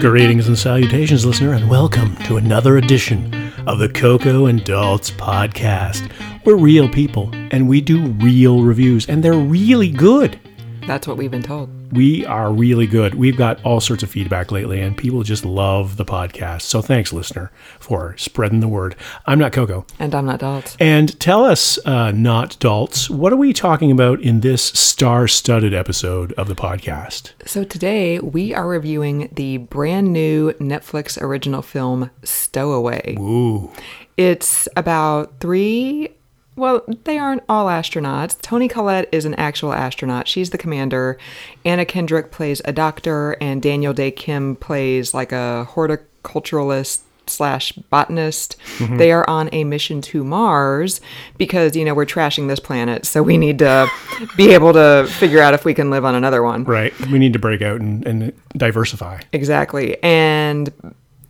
Greetings and salutations, listener, and welcome to another edition of the Coco and Daltz podcast. We're real people, and we do real reviews, and they're really good. That's what we've been told. We are really good. We've got all sorts of feedback lately, and people just love the podcast. So thanks, listener, for spreading the word. I'm not Coco. And I'm not Dalt. And tell us, uh, not Daltz, what are we talking about in this star studded episode of the podcast? So today we are reviewing the brand new Netflix original film Stowaway. Ooh. It's about three. Well, they aren't all astronauts. Toni Collette is an actual astronaut. She's the commander. Anna Kendrick plays a doctor, and Daniel Dae Kim plays like a horticulturalist slash botanist. Mm-hmm. They are on a mission to Mars because, you know, we're trashing this planet. So we need to be able to figure out if we can live on another one. Right. We need to break out and, and diversify. Exactly. And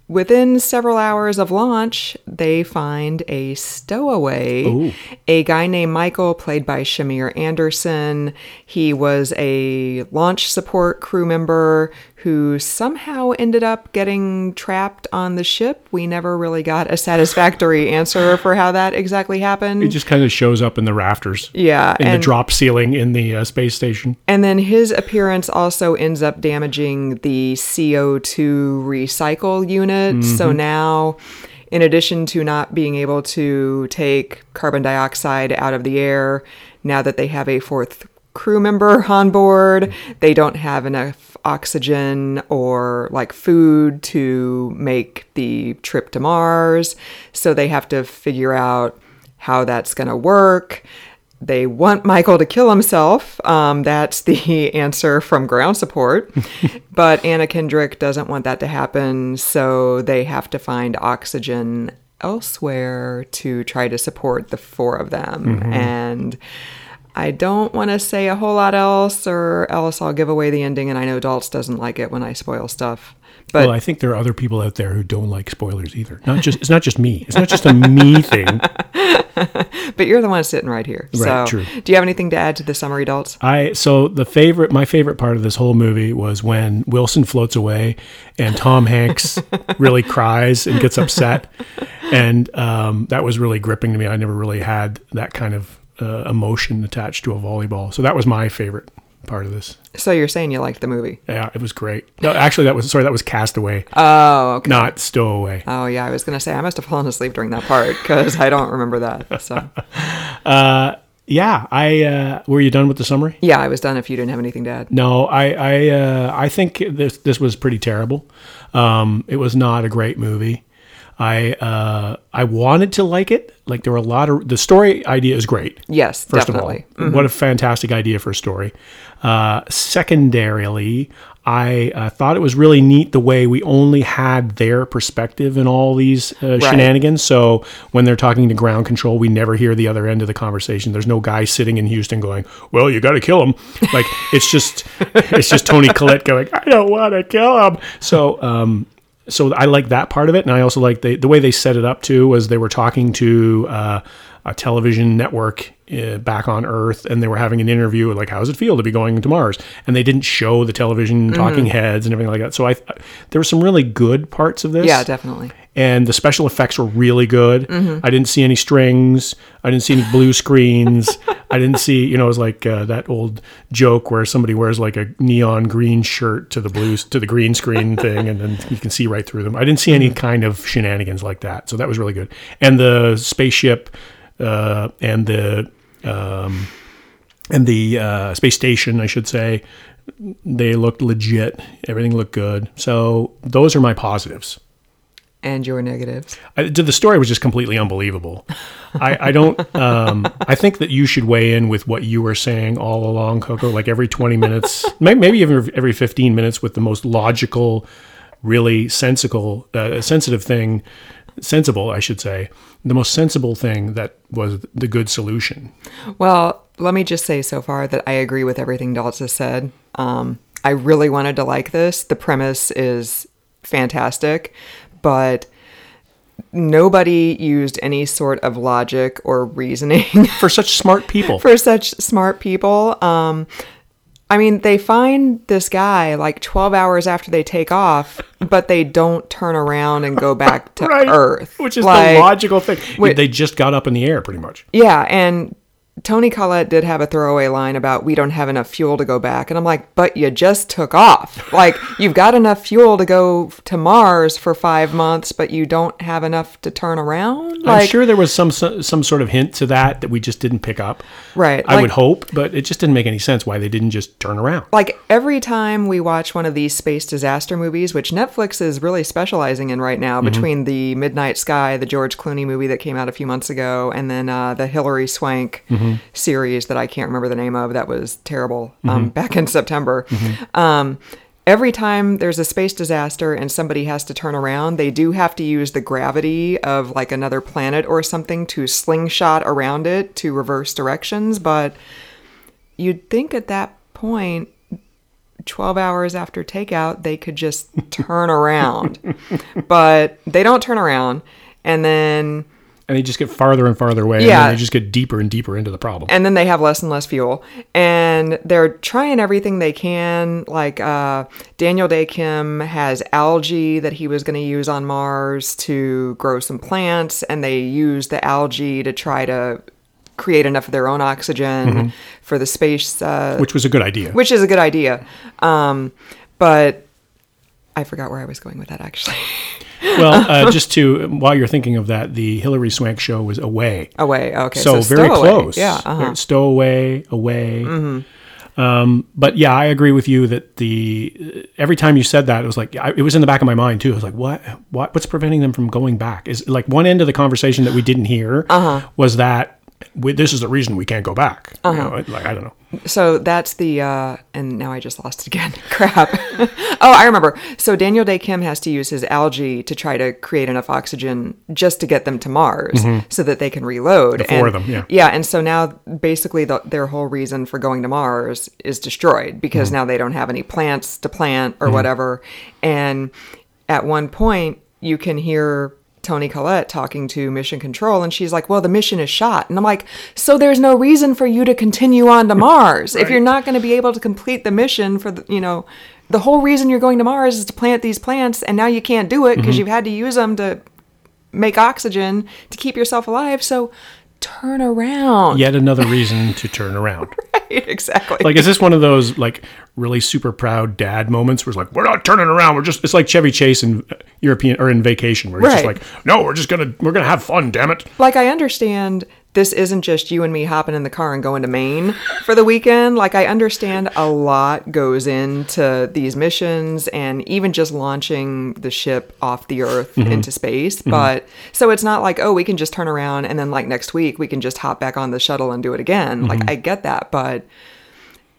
within several hours of launch, they find a stowaway. Ooh. A guy named Michael, played by Shamir Anderson. He was a launch support crew member who somehow ended up getting trapped on the ship. We never really got a satisfactory answer for how that exactly happened. It just kind of shows up in the rafters. yeah. In the drop ceiling in the uh, space station. And then his appearance also ends up damaging the CO2 recycle unit. So now, in addition to not being able to take carbon dioxide out of the air, now that they have a fourth crew member on board, they don't have enough oxygen or like food to make the trip to Mars. So they have to figure out how that's going to work. They want Michael to kill himself. Um, that's the answer from ground support. but Anna Kendrick doesn't want that to happen, so they have to find oxygen elsewhere to try to support the four of them. And I don't want to say a whole lot else, or else I'll give away the ending. And I know Daltz doesn't like it when I spoil stuff. But well, I think there are other people out there who don't like spoilers either. Not just it's not just me. It's not just a me thing. but you're the one sitting right here. Right, so, true. do you have anything to add to the summary, Daltz? I so the favorite my favorite part of this whole movie was when Wilson floats away and Tom Hanks really cries and gets upset, and um, that was really gripping to me. I never really had that kind of uh, emotion attached to a volleyball, so that was my favorite part of this. So you're saying you liked the movie? Yeah, it was great. No, actually, that was sorry, that was Castaway, Oh, okay. not Stowaway. Oh yeah, I was gonna say I must have fallen asleep during that part because I don't remember that. So Yeah, I uh, were you done with the summary? yeah, I was done. If you didn't have anything to add, No, I I uh, I think this this was pretty terrible. Um, it was not a great movie. I uh, I wanted to like it. Like there were a lot of the story idea is great. yes, First definitely. of all, what a fantastic idea for a story. Uh, secondarily, I uh, thought it was really neat the way we only had their perspective in all these uh, shenanigans. So when they're talking to ground control, we never hear the other end of the conversation. There's no guy sitting in Houston going, "Well, you got to kill him." Like it's just it's just Toni Collette going, "I don't want to kill him." So. Um, so I like that part of it, and I also like the the way they set it up too. Was they were talking to uh, a television network uh, back on Earth, and they were having an interview like, "How does it feel to be going to Mars?" And they didn't show the television talking heads and everything like that. So I there were some really good parts of this. Yeah, definitely. And the special effects were really good. Mm-hmm. I didn't see any strings. I didn't see any blue screens. I didn't see, you know, it was like uh, that old joke where somebody wears like a neon green shirt to the blue to the green screen thing, and then you can see right through them. I didn't see any kind of shenanigans like that, so that was really good. And the spaceship uh, and the um, and the uh, space station, I should say, they looked legit. Everything looked good. So those are my positives. And your negatives. I, the story was just completely unbelievable. I, I don't. Um, I think that you should weigh in with what you were saying all along, Coco. Like every twenty minutes, maybe even every fifteen minutes, with the most logical, really sensible, uh, sensitive thing, sensible, I should say, the most sensible thing that was the good solution. Well, let me just say so far that I agree with everything Daltz has said. Um, I really wanted to like this. The premise is fantastic, but nobody used any sort of logic or reasoning For such smart people, for such smart people. Um, I mean, they find this guy like 12 hours after they take off, but they don't turn around and go back to Earth. Which is Like, the logical thing. wait- they just got up in the air, pretty much. Yeah, and Toni Collette did have a throwaway line about we don't have enough fuel to go back. And I'm like, but you just took off. Like, you've got enough fuel to go to Mars for five months, but you don't have enough to turn around? Like, I'm sure there was some some sort of hint to that that we just didn't pick up. Right, I like- would hope, but it just didn't make any sense why they didn't just turn around. like every time we watch one of these space disaster movies, which Netflix is really specializing in right now, between the Midnight Sky, the George Clooney movie that came out a few months ago, and then uh, the Hilary Swank series that I can't remember the name of that was terrible um, back in September. Um, every time there's a space disaster and somebody has to turn around, they do have to use the gravity of like another planet or something to slingshot around it to reverse directions, but you'd think at that point 12 hours after takeout they could just turn around. But they don't turn around and then And they just get farther and farther away. Yeah. And they just get deeper and deeper into the problem. and then they have less and less fuel and they're trying everything they can like uh, daniel dae kim has algae that he was going to use on mars to grow some plants and they use the algae to try to create enough of their own oxygen for the space uh, which was a good idea. which is a good idea. Um, but I forgot where I was going with that actually. well, uh, just to while you're thinking of that, the Hilary Swank show was away. Away. Okay. so, very stowaway. close. Yeah. Uh-huh. Stowaway, away. Um, but yeah, I agree with you that the every time you said that, it was like I, it was in the back of my mind too. I was like, what, what, what's preventing them from going back? Is like one end of the conversation that we didn't hear Uh-huh. was that we, this is the reason we can't go back. You know, like I don't know. So that's the uh, and now I just lost it again. Crap. oh, I remember. So Daniel Dae Kim has to use his algae to try to create enough oxygen just to get them to Mars, so that they can reload. Mm-hmm. The four and, of them, yeah. Yeah, and so now basically the, their whole reason for going to Mars is destroyed because Mm-hmm. now they don't have any plants to plant or whatever. And at one point, you can hear. Toni Collette talking to Mission Control, and she's like, "Well, the mission is shot," and I'm like, "So there's no reason for you to continue on to Mars if you're not going to be able to complete the mission for the, you know, the whole reason you're going to Mars is to plant these plants, and now you can't do it because mm-hmm. you've had to use them to make oxygen to keep yourself alive. So turn around. Yet another reason to turn around. exactly. Like, is this one of those like really super proud dad moments where it's like, we're not turning around. We're just, it's like Chevy Chase in uh, European or in vacation where it's just like, no, we're just going to, we're going to have fun, damn it. like I understand this isn't just you and me hopping in the car and going to Maine for the weekend. Like I understand a lot goes into these missions and even just launching the ship off the earth mm-hmm. into space. Mm-hmm. But so it's not like, oh, we can just turn around and then like next week we can just hop back on the shuttle and do it again. Like mm-hmm. I get that, but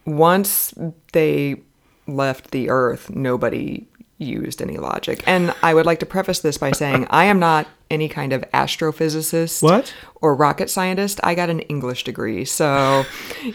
once they left the earth, nobody used any logic. And I would like to preface this by saying I am not any kind of astrophysicist What? or rocket scientist. I got an English degree. So,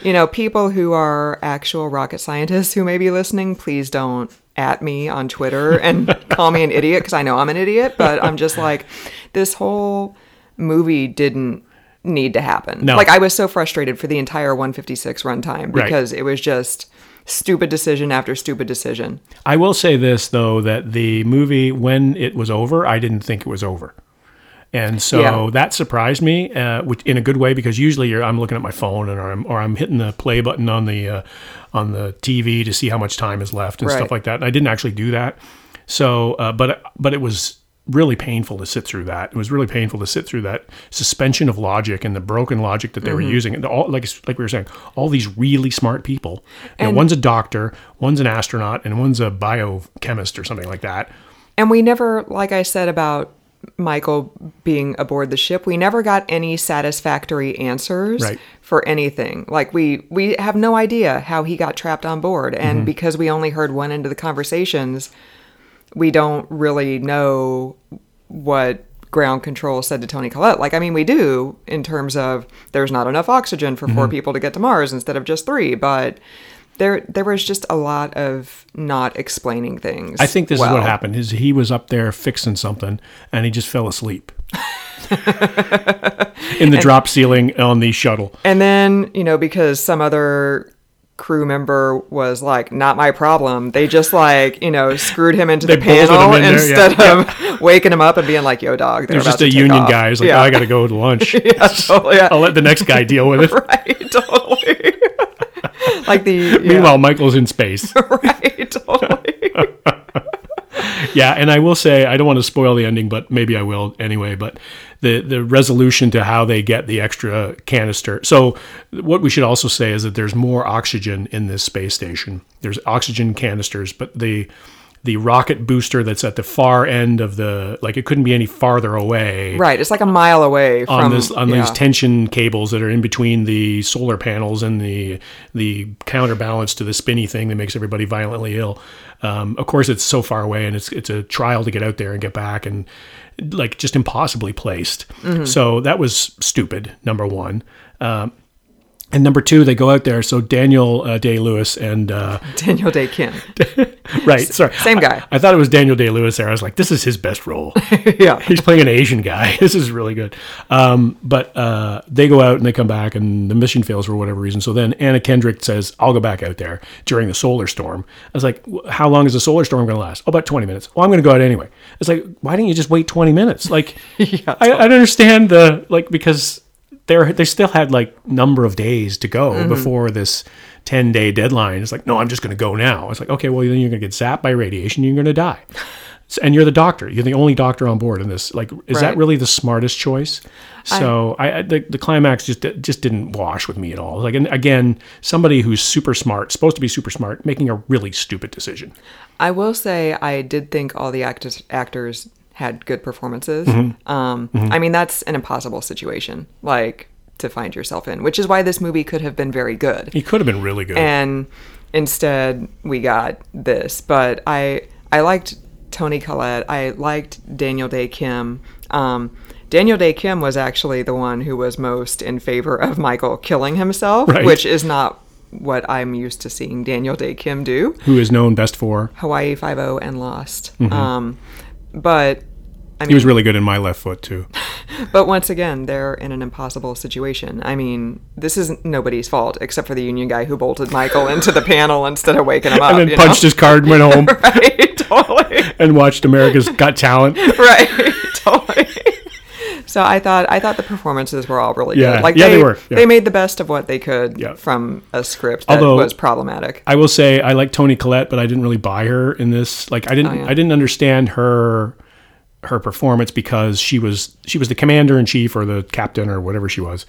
you know, people who are actual rocket scientists who may be listening, please don't at me on Twitter and call me an idiot because I know I'm an idiot, but I'm just like this whole movie didn't need to happen. No. Like I was so frustrated for the entire 156 runtime Right. because it was just stupid decision after stupid decision. I will say this though that the movie when it was over, I didn't think it was over. And so Yeah. that surprised me, uh, which in a good way because usually you're, I'm looking at my phone and or I'm or I'm hitting the play button on the uh, on the TV to see how much time is left and Right. stuff like that. And I didn't actually do that. So, uh, but but it was really painful to sit through that. It was really painful to sit through that suspension of logic and the broken logic that they were using. And all like like we were saying, all these really smart people. You know, And- one's a doctor, one's an astronaut, and one's a biochemist or something like that. And we never, like I said about Michael being aboard the ship, we never got any satisfactory answers Right. for anything. Like we we have no idea how he got trapped on board, and Mm-hmm. because we only heard one end of the conversations, we don't really know what ground control said to Toni Collette. Like I mean, we do in terms of there's not enough oxygen for Mm-hmm. 4 people to get to Mars instead of just three, but. There, there was just a lot of not explaining things. I think this is what happened. Is he was up there fixing something and he just fell asleep in the drop ceiling on the shuttle. And then, you know, because some other crew member was like, "Not my problem." They just like you know screwed him into the panel in there, instead yeah. of waking him up and being like, "Yo, dog." There's just a union off." guy who's like, yeah. oh, I got to go to lunch. yeah, totally. Yeah. I'll let the next guy deal with it. right, totally. like the Meanwhile, Michael's in space. right, totally. yeah, and I will say I don't want to spoil the ending, but maybe I will anyway. But the the resolution to how they get the extra canister. So what we should also say is that there's more oxygen in this space station. There's oxygen canisters, but the the rocket booster that's at the far end of the like it couldn't be any farther away right, it's like a mile away from on this on yeah. these tension cables that are in between the solar panels and the the counterbalance to the spinny thing that makes everybody violently ill. Um, of course, it's so far away, and it's it's a trial to get out there and get back, and like just impossibly placed. Mm-hmm. So that was stupid. Number one. Um, and number two, they go out there. So Daniel uh, Day Lewis and uh, Daniel Dae Kim. right, sorry, Same guy. I thought it was Daniel Day Lewis there. I was like, this is his best role. yeah. He's playing an Asian guy. This is really good. Um, but uh, they go out and they come back, and the mission fails for whatever reason. So then Anna Kendrick says, "I'll go back out there during the solar storm." I was like, "How long is the solar storm going to last?" Oh, about twenty minutes. Well, I'm going to go out anyway. It's like, why didn't you just wait twenty minutes? Like, I, I don't understand the like because they're they still had like number of days to go mm-hmm. before this 10 day deadline. It's like no i'm just going to go now. It's like okay well then you're going to get zapped by radiation you're going to die and you're the doctor. You're the only doctor on board in this. Like is that really the smartest choice? So I, I the, the climax just just didn't wash with me at all. Like and again somebody who's super smart supposed to be super smart making a really stupid decision. I will say I did think all the actors actors had good performances. Mm-hmm. Um, I mean, that's an impossible situation, like to find yourself in, which is why this movie could have been very good. he could have been really good And instead, we got this. But I I liked Toni Collette. I liked Daniel Dae Kim. Um, Daniel Dae Kim was actually the one who was most in favor of Michael killing himself, Right. which is not what I'm used to seeing Daniel Dae Kim do. who is known best for Hawaii Five O and Lost. Um, but I he was really good in my left foot too but once again, they're in an impossible situation. I mean, this isn't nobody's fault except for the union guy who bolted Michael into the panel instead of waking him up. and then punched know? his card and went home right, totally, and watched america's got talent right, totally. So I thought I thought the performances were all really Yeah, good. Like yeah, they, they were, yeah. They made the best of what they could Yeah. from a script that Although- was problematic. I will say I like Toni Collette, but I didn't really buy her in this. Like I didn't Oh. I didn't understand her her performance because she was she was the commander in chief or the captain or whatever she was,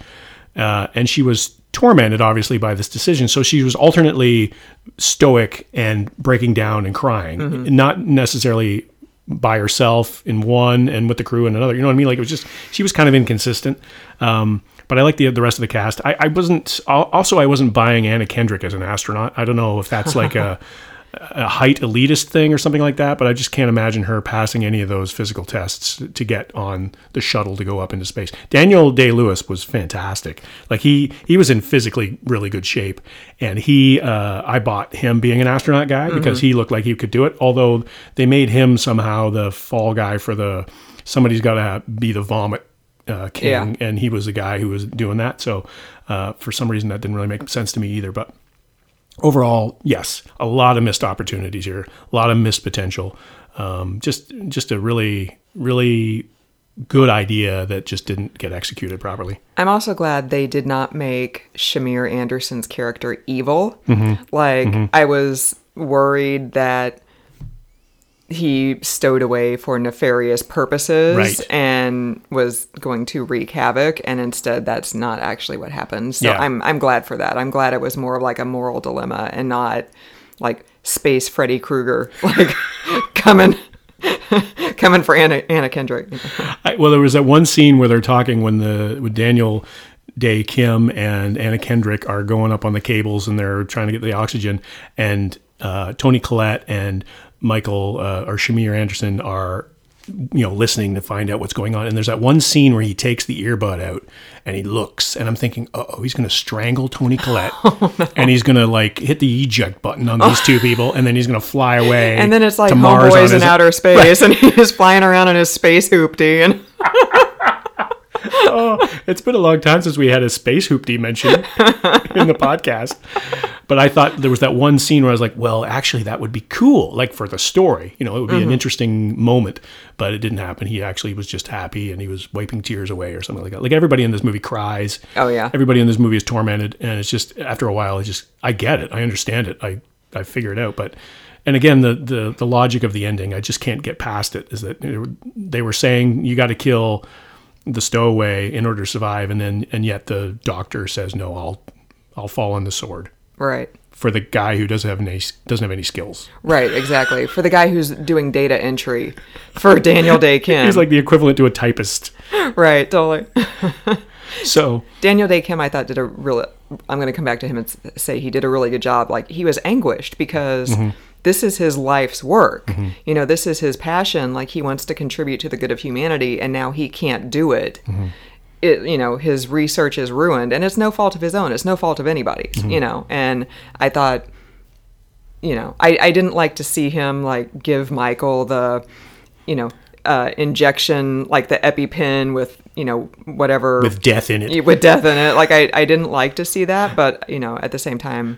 uh, and she was tormented obviously by this decision. So she was alternately stoic and breaking down and crying, Mm-hmm. not necessarily by herself in one and with the crew in another. You know what I mean? Like it was just she was kind of inconsistent. Um, but I like the the rest of the cast. I, I wasn't also I wasn't buying Anna Kendrick as an astronaut. I don't know if that's like a a height elitist thing or something like that, but I just can't imagine her passing any of those physical tests to get on the shuttle to go up into space. Daniel Day Lewis was fantastic. Like he he was in physically really good shape, and he uh, I bought him being an astronaut guy because he looked like he could do it. Although they made him somehow the fall guy for the somebody's got to be the vomit uh, king, Yeah. and he was the guy who was doing that. So uh, for some reason that didn't really make sense to me either, but overall, yes, a lot of missed opportunities here, a lot of missed potential. Um, just just a really really good idea that just didn't get executed properly. I'm also glad they did not make Shamir Anderson's character evil. Mm-hmm. Like I was worried that he stowed away for nefarious purposes Right. and was going to wreak havoc and instead that's not actually what happened. So Yeah. I'm I'm glad for that. I'm glad it was more of like a moral dilemma and not like space Freddy Krueger like coming coming for Anna Anna Kendrick. I, well, there was that one scene where they're talking when the with Daniel Dae Kim and Anna Kendrick are going up on the cables and they're trying to get the oxygen, and uh, Toni Collette and Michael uh, or Shamir Anderson are you know listening to find out what's going on. And there's that one scene where he takes the earbud out and he looks, and I'm thinking, oh, he's going to strangle Toni Collette, and he's going to like hit the eject button on these two people, and then he's going to fly away. And then it's like to Mars homeboys in his- outer space, and he's flying around in his space hoopty, and oh, it's been a long time since we had a space hoopty mention in the podcast. But I thought there was that one scene where I was like, well, actually, that would be cool, like for the story. You know, it would be Mm-hmm. an interesting moment. But it didn't happen. He actually was just happy and he was wiping tears away or something like that. Like everybody in this movie cries. Oh, yeah. Everybody in this movie is tormented, and it's just after a while, I just I get it, I understand it, I I figure it out. But and again, the the the logic of the ending, I just can't get past it. Is that they were saying you got to kill the stowaway in order to survive, and then and yet the doctor says no, I'll I'll fall on the sword Right. for the guy who doesn't have any doesn't have any skills. Right, exactly. For the guy who's doing data entry for Daniel Dae Kim. He's like the equivalent to a typist. right, totally. So Daniel Dae Kim, I thought did a really. I'm going to come back to him and say he did a really good job. Like he was anguished because Mm-hmm. This is his life's work. You know, this is his passion. Like he wants to contribute to the good of humanity, and now he can't do it. Mm-hmm. It, you know, his research is ruined, and it's no fault of his own. It's no fault of anybody's. Mm-hmm. You know, and I thought, you know, I I didn't like to see him like give Michael the, you know. Uh, injection like the EpiPen with you know whatever with death in it, with death in it. Like I, I didn't like to see that, but you know, at the same time,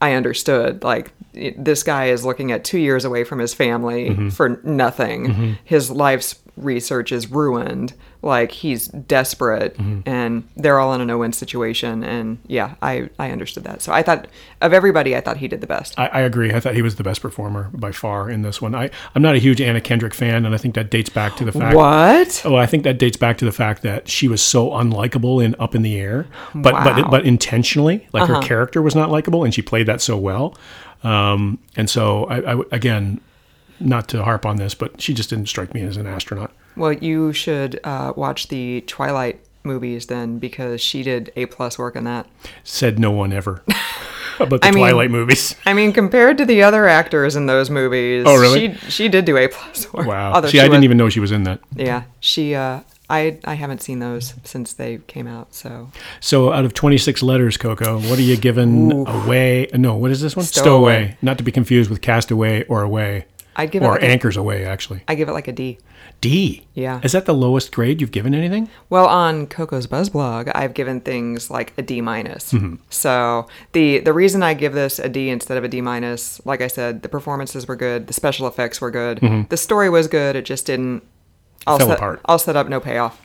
I understood. Like this guy is looking at two years away from his family mm-hmm. for nothing. Mm-hmm. His life's research is ruined. Like he's desperate, mm-hmm. and they're all in a no-win situation. And yeah, I, I understood that. So I thought of everybody, I thought he did the best. I, I agree. I thought he was the best performer by far in this one. I, I'm not a huge Anna Kendrick fan, and I think that dates back to the fact. What? Oh, I think that dates back to the fact that she was so unlikable in Up in the Air, but Wow. Uh-huh. but but intentionally, like her uh-huh. character was not likable, and she played that so well. Um, and so I, I again, not to harp on this, but she just didn't strike me as an astronaut. Well, you should uh, watch the Twilight movies then, because she did a plus work in that. Said no one ever about the I mean- Twilight movies. I mean, compared to the other actors in those movies, Oh, really? She she did do a plus work. Wow. Although See, I didn't was- even know she was in that. Yeah, she. Uh, I I haven't seen those since they came out. So So, out of 26 letters, Coco, what are you giving away? No, what is this one? Stowaway. Not to be confused with castaway or away. I'd give it or like a- anchors away, actually. I give it like a D. D. Yeah. Is that the lowest grade you've given anything? Well, on Coco's Buzz blog, I've given things like a D minus. Mm-hmm. So the the reason I give this a D instead of a D minus, like I said, the performances were good, the special effects were good, the story was good. It just didn't. All. Fell set, apart. All set up, no payoff.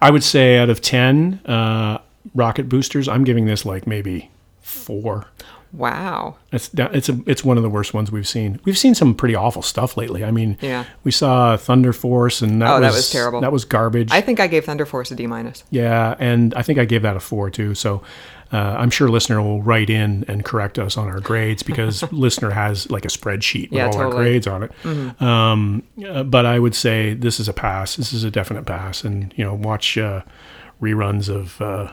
I would say out of 10 uh, rocket boosters, I'm giving this like maybe four. Wow. It's it's a it's one of the worst ones we've seen. We've seen some pretty awful stuff lately. I mean, Yeah. we saw Thunder Force, and that Oh, was that was terrible. That was garbage. I think I gave Thunder Force a D minus. Yeah, and I think I gave that a four too. So uh, I'm sure listener will write in and correct us on our grades because listener has like a spreadsheet with Yeah, all our grades on it. Um, uh, but I would say this is a pass. This is a definite pass, and you know, watch uh, reruns of uh,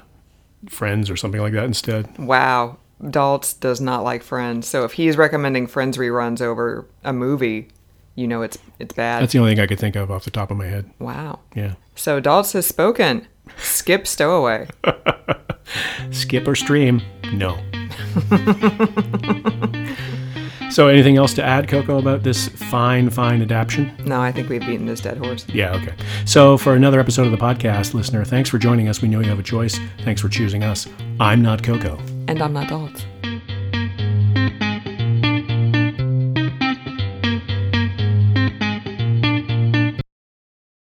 Friends or something like that instead. Wow. Daltz does not like Friends. So if he's recommending Friends reruns over a movie, you know it's it's bad. That's the only thing I could think of off the top of my head. wow. Yeah, So Daltz has spoken. Skip Stowaway. skip or stream? No. so, anything else to add, Coco, about this fine, fine adaptation? No, I think we've beaten this dead horse. Yeah, okay. So, for another episode of the podcast, listener, thanks for joining us. We know you have a choice. Thanks for choosing us. I'm not Coco. And I'm not Daltz.